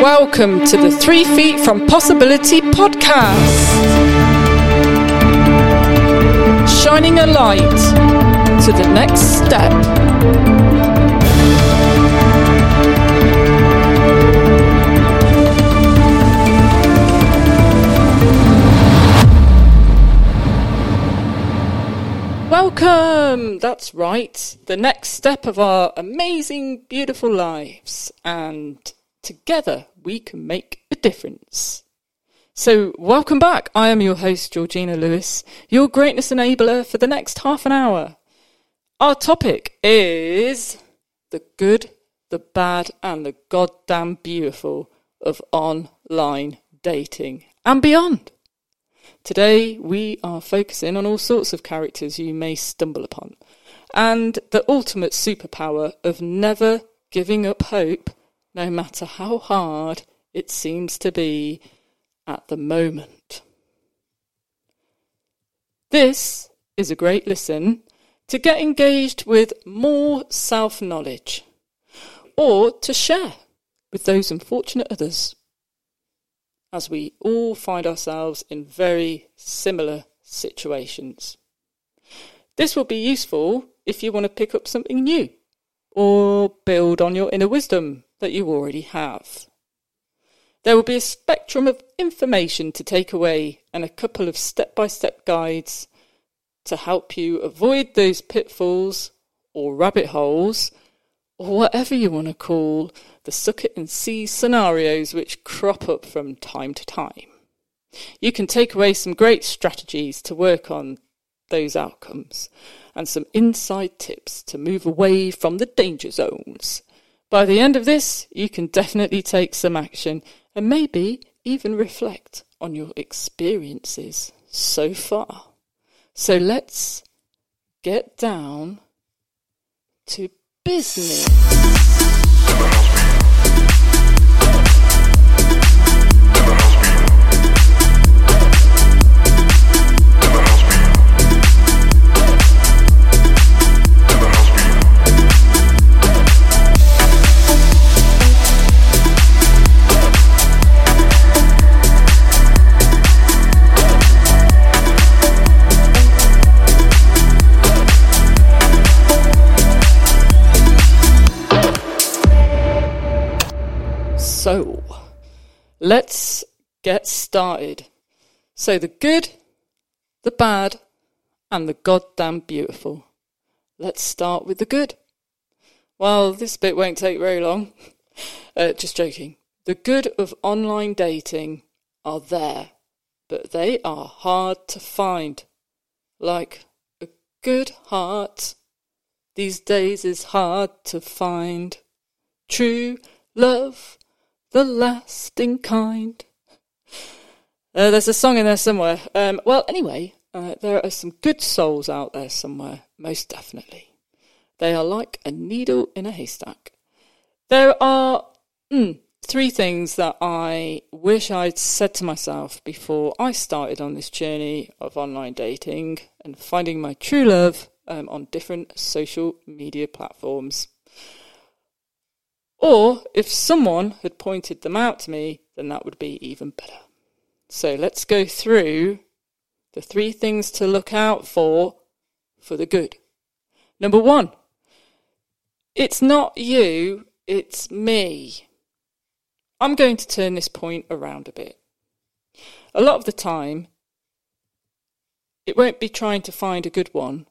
Welcome to the Three Feet from Possibility podcast. Shining a light to the next step. Welcome! That's right, the next step of our amazing, beautiful lives. And together we can make a difference. So, welcome back. I am your host, Georgina Lewis, your greatness enabler for the next half an hour. Our topic is the good, the bad, and the goddamn beautiful of online dating and beyond. Today, we are focusing on all sorts of characters you may stumble upon, and the ultimate superpower of never giving up hope, no matter how hard it seems to be at the moment. This is a great listen to get engaged with more self knowledge or to share with those unfortunate others as we all find ourselves in very similar situations. This will be useful if you want to pick up something new or build on your inner wisdom that you already have. There will be a spectrum of information to take away and a couple of step by step guides to help you avoid those pitfalls or rabbit holes or whatever you want to call the suck it and see scenarios which crop up from time to time. You can take away some great strategies to work on those outcomes and some inside tips to move away from the danger zones. By the end of this, you can definitely take some action and maybe even reflect on your experiences so far. So let's get down to business. Let's get started. So, the good, the bad, and the goddamn beautiful. Let's start with the good. Well, this bit won't take very long. Uh, just joking. The good of online dating are there, but they are hard to find. Like a good heart these days is hard to find. True love the lasting kind. Uh, there's a song in there somewhere. Um, well, anyway, uh, there are some good souls out there somewhere, most definitely. They are like a needle in a haystack. There are mm, three things that I wish I'd said to myself before I started on this journey of online dating and finding my true love um, on different social media platforms. Or if someone had pointed them out to me, then that would be even better. So let's go through the three things to look out for for the good. Number one, it's not you, it's me. I'm going to turn this point around a bit. A lot of the time, it won't be trying to find a good one.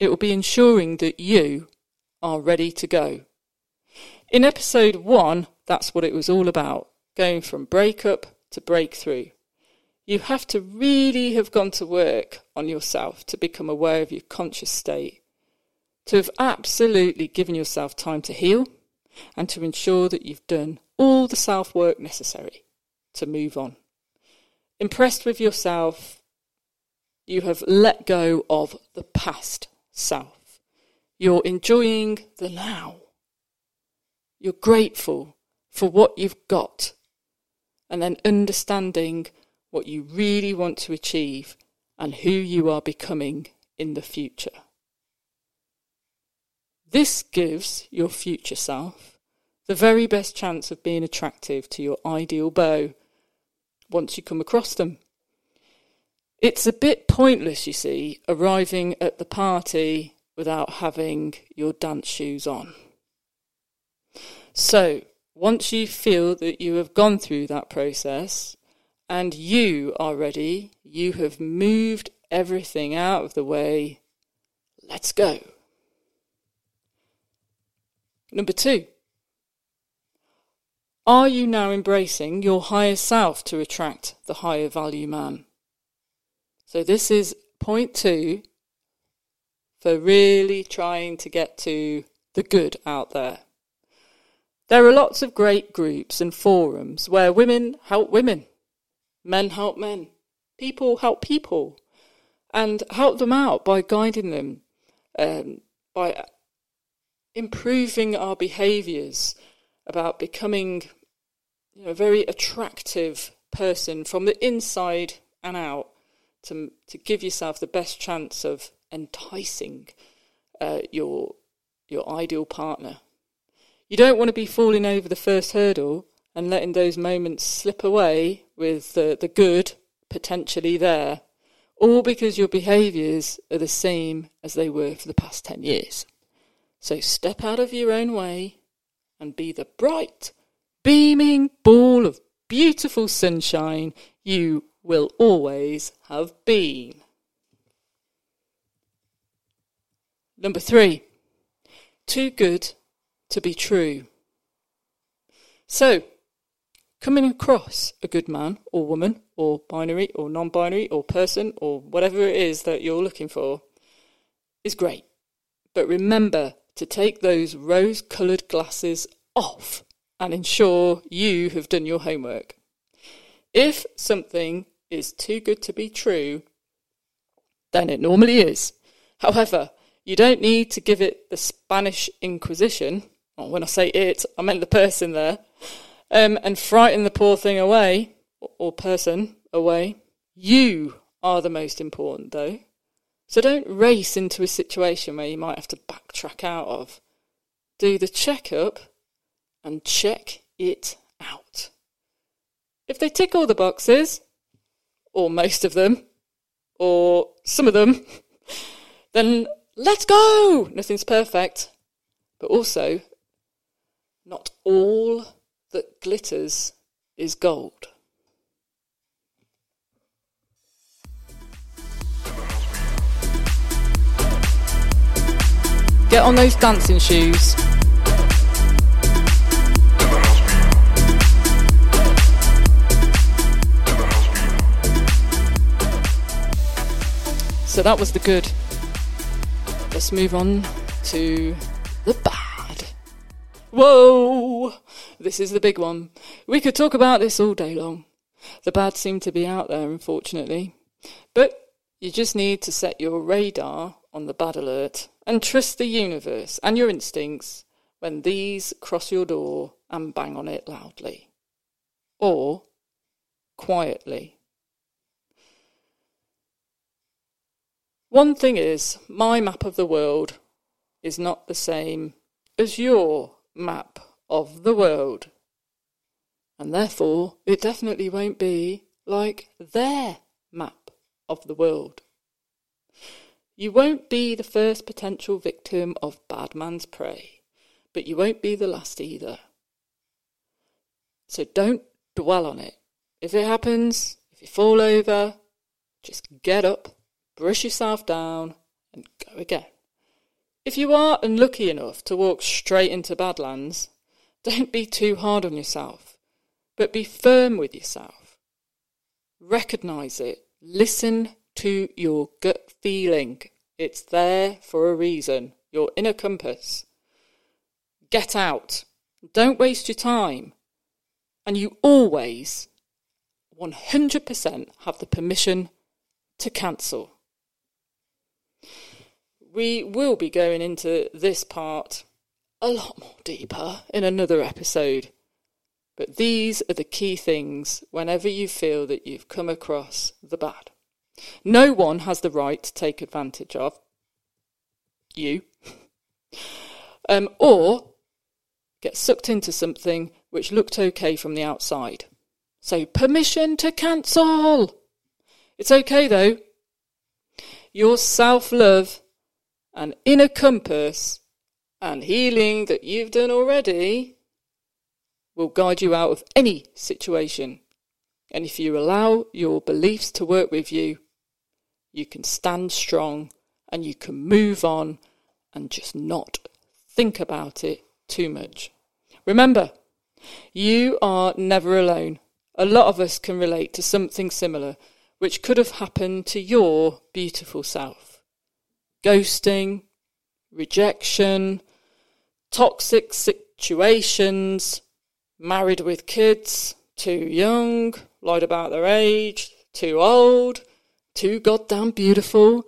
It will be ensuring that you are ready to go. In episode one, that's what it was all about going from breakup to breakthrough. You have to really have gone to work on yourself to become aware of your conscious state, to have absolutely given yourself time to heal, and to ensure that you've done all the self work necessary to move on. Impressed with yourself, you have let go of the past self. You're enjoying the now. You're grateful for what you've got, and then understanding what you really want to achieve and who you are becoming in the future. This gives your future self the very best chance of being attractive to your ideal beau once you come across them. It's a bit pointless, you see, arriving at the party without having your dance shoes on. So, once you feel that you have gone through that process and you are ready, you have moved everything out of the way, let's go. Number two, are you now embracing your higher self to attract the higher value man? So, this is point two for really trying to get to the good out there. There are lots of great groups and forums where women help women, men help men, people help people, and help them out by guiding them, um, by improving our behaviours about becoming you know, a very attractive person from the inside and out to to give yourself the best chance of enticing uh, your your ideal partner. You don't want to be falling over the first hurdle and letting those moments slip away with the, the good potentially there, all because your behaviours are the same as they were for the past 10 years. So step out of your own way and be the bright, beaming ball of beautiful sunshine you will always have been. Number three, too good to be true. So, coming across a good man or woman or binary or non binary or person or whatever it is that you're looking for is great. But remember to take those rose coloured glasses off and ensure you have done your homework. If something is too good to be true, then it normally is. However, you don't need to give it the Spanish Inquisition. Well, when I say it, I meant the person there. Um, and frighten the poor thing away, or person away. You are the most important, though. So don't race into a situation where you might have to backtrack out of. Do the checkup and check it out. If they tick all the boxes, or most of them, or some of them, then let's go! Nothing's perfect. But also, not all that glitters is gold. Get on those dancing shoes. So that was the good. Let's move on to the bad. Whoa! This is the big one. We could talk about this all day long. The bad seem to be out there, unfortunately. But you just need to set your radar on the bad alert and trust the universe and your instincts when these cross your door and bang on it loudly. Or quietly. One thing is, my map of the world is not the same as your map of the world. And therefore, it definitely won't be like their map of the world. You won't be the first potential victim of bad man's prey, but you won't be the last either. So don't dwell on it. If it happens, if you fall over, just get up brush yourself down, and go again. If you are unlucky enough to walk straight into Badlands, don't be too hard on yourself, but be firm with yourself. Recognize it. Listen to your gut feeling. It's there for a reason. Your inner compass. Get out. Don't waste your time. And you always, 100%, have the permission to cancel we will be going into this part a lot more deeper in another episode. But these are the key things whenever you feel that you've come across the bad. No one has the right to take advantage of you, um, or get sucked into something which looked okay from the outside. So, permission to cancel! It's okay though. Your self love and inner compass and healing that you've done already will guide you out of any situation. And if you allow your beliefs to work with you, you can stand strong and you can move on and just not think about it too much. Remember, you are never alone. A lot of us can relate to something similar which could have happened to your beautiful self. Ghosting, rejection, toxic situations, married with kids, too young, lied about their age, too old, too goddamn beautiful,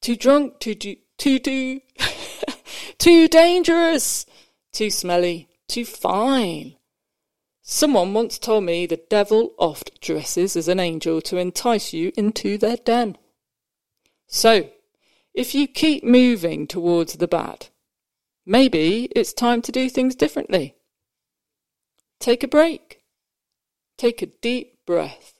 too drunk, too do, too do, too dangerous, too smelly, too fine. Someone once told me the devil oft dresses as an angel to entice you into their den. So, if you keep moving towards the bad, maybe it's time to do things differently. Take a break. Take a deep breath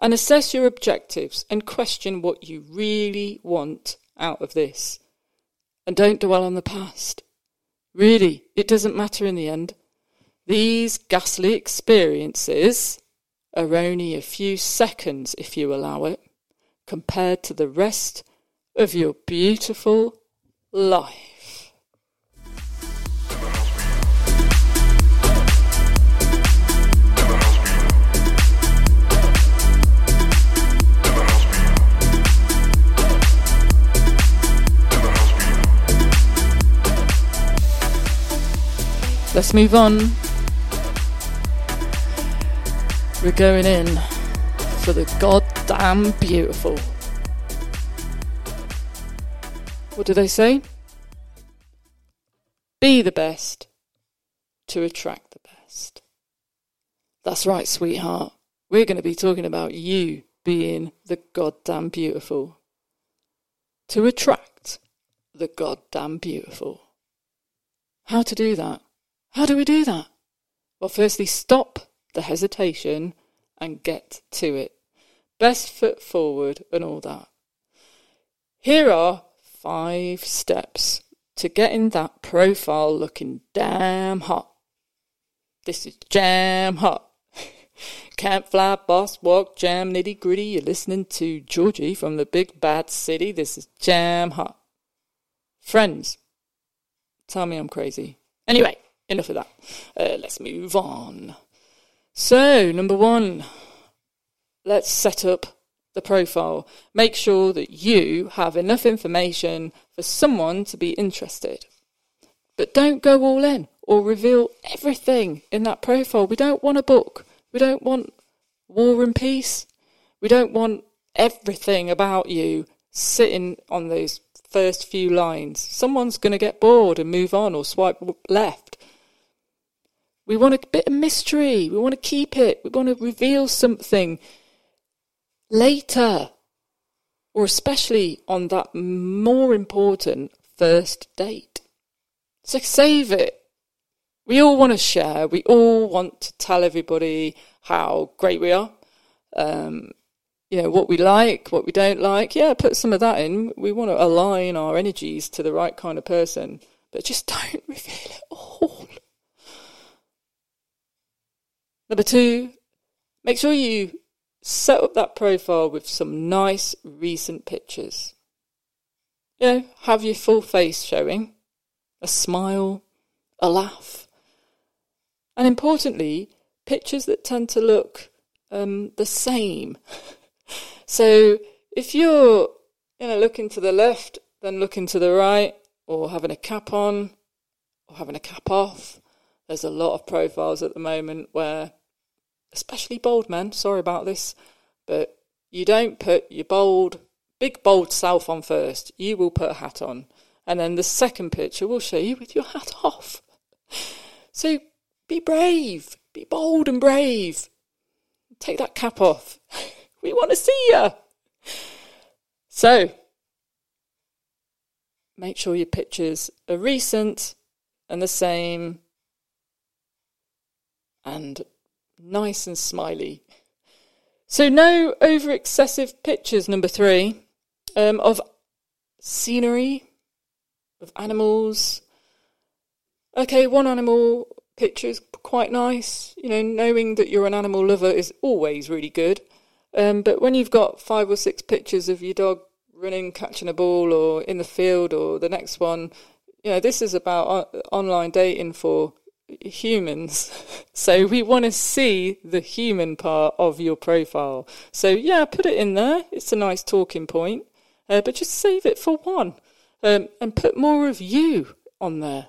and assess your objectives and question what you really want out of this. And don't dwell on the past. Really, it doesn't matter in the end. These ghastly experiences are only a few seconds, if you allow it, compared to the rest of your beautiful life. Let's move on. We're going in for the goddamn beautiful. What do they say? Be the best to attract the best. That's right, sweetheart. We're going to be talking about you being the goddamn beautiful. To attract the goddamn beautiful. How to do that? How do we do that? Well, firstly, stop the hesitation and get to it. Best foot forward and all that. Here are five steps to getting that profile looking damn hot. This is jam hot. Can't fly, boss, walk, jam, nitty gritty. You're listening to Georgie from the big bad city. This is jam hot. Friends, tell me I'm crazy. Anyway, enough of that. Uh, let's move on. So, number one, let's set up the profile. Make sure that you have enough information for someone to be interested. But don't go all in or reveal everything in that profile. We don't want a book. We don't want war and peace. We don't want everything about you sitting on those first few lines. Someone's going to get bored and move on or swipe left. We want a bit of mystery. We want to keep it. We want to reveal something later, or especially on that more important first date. So save it. We all want to share. We all want to tell everybody how great we are. Um, you know, what we like, what we don't like. Yeah, put some of that in. We want to align our energies to the right kind of person, but just don't reveal it all. Number two, make sure you set up that profile with some nice recent pictures. You know, have your full face showing, a smile, a laugh, and importantly, pictures that tend to look um, the same. so if you're you know looking to the left, then looking to the right, or having a cap on, or having a cap off, there's a lot of profiles at the moment where especially bold men, sorry about this, but you don't put your bold, big bold self on first. You will put a hat on. And then the second picture will show you with your hat off. So be brave, be bold and brave. Take that cap off. We want to see you. So make sure your pictures are recent and the same and nice and smiley. So, no over excessive pictures, number three, um, of scenery, of animals. Okay, one animal picture is quite nice. You know, knowing that you're an animal lover is always really good. Um, but when you've got five or six pictures of your dog running, catching a ball, or in the field, or the next one, you know, this is about online dating for humans. so we want to see the human part of your profile. So yeah, put it in there. It's a nice talking point, uh, but just save it for one um, and put more of you on there.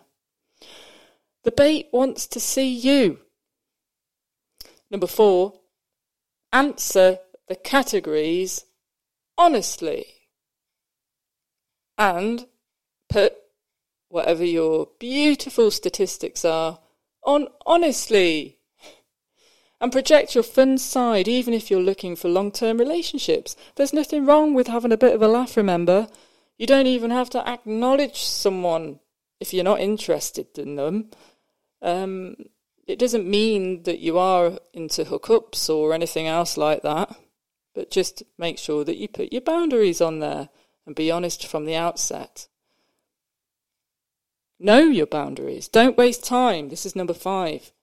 The bait wants to see you. Number four, answer the categories honestly and put whatever your beautiful statistics are on honestly and project your fun side even if you're looking for long term relationships. There's nothing wrong with having a bit of a laugh, remember. You don't even have to acknowledge someone if you're not interested in them. Um, it doesn't mean that you are into hookups or anything else like that, but just make sure that you put your boundaries on there and be honest from the outset. Know your boundaries. Don't waste time. This is number five.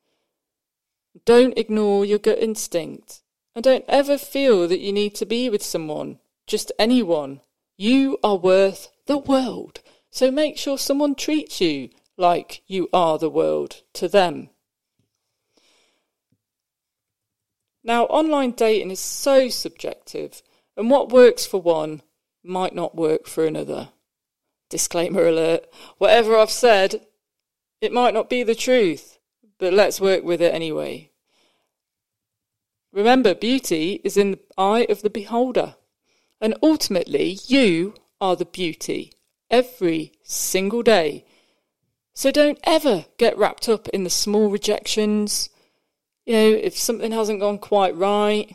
Don't ignore your gut instinct. And don't ever feel that you need to be with someone, just anyone. You are worth the world. So make sure someone treats you like you are the world to them. Now, online dating is so subjective, and what works for one might not work for another. Disclaimer alert whatever I've said, it might not be the truth, but let's work with it anyway. Remember, beauty is in the eye of the beholder, and ultimately, you are the beauty every single day. So don't ever get wrapped up in the small rejections. You know, if something hasn't gone quite right,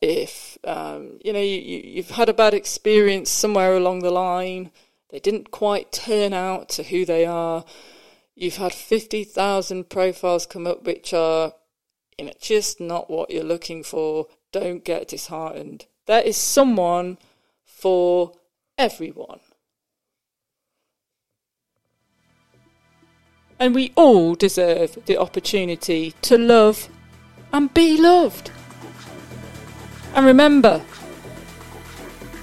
if um, you know you, you've had a bad experience somewhere along the line, they didn't quite turn out to who they are. You've had fifty thousand profiles come up which are, you know, just not what you're looking for. Don't get disheartened. There is someone for everyone. And we all deserve the opportunity to love and be loved. And remember,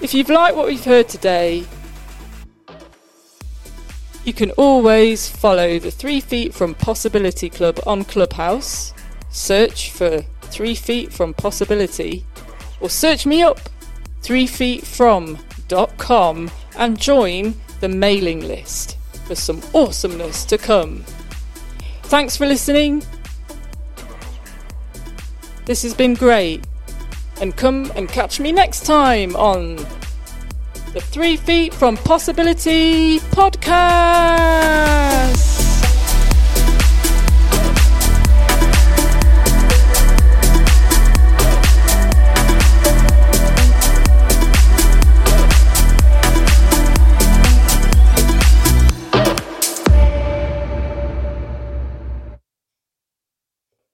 if you've liked what we've heard today, you can always follow the Three Feet from Possibility Club on Clubhouse, search for Three Feet from Possibility, or search me up, threefeetfrom.com, and join the mailing list for some awesomeness to come. Thanks for listening. This has been great. And come and catch me next time on the Three Feet from Possibility podcast.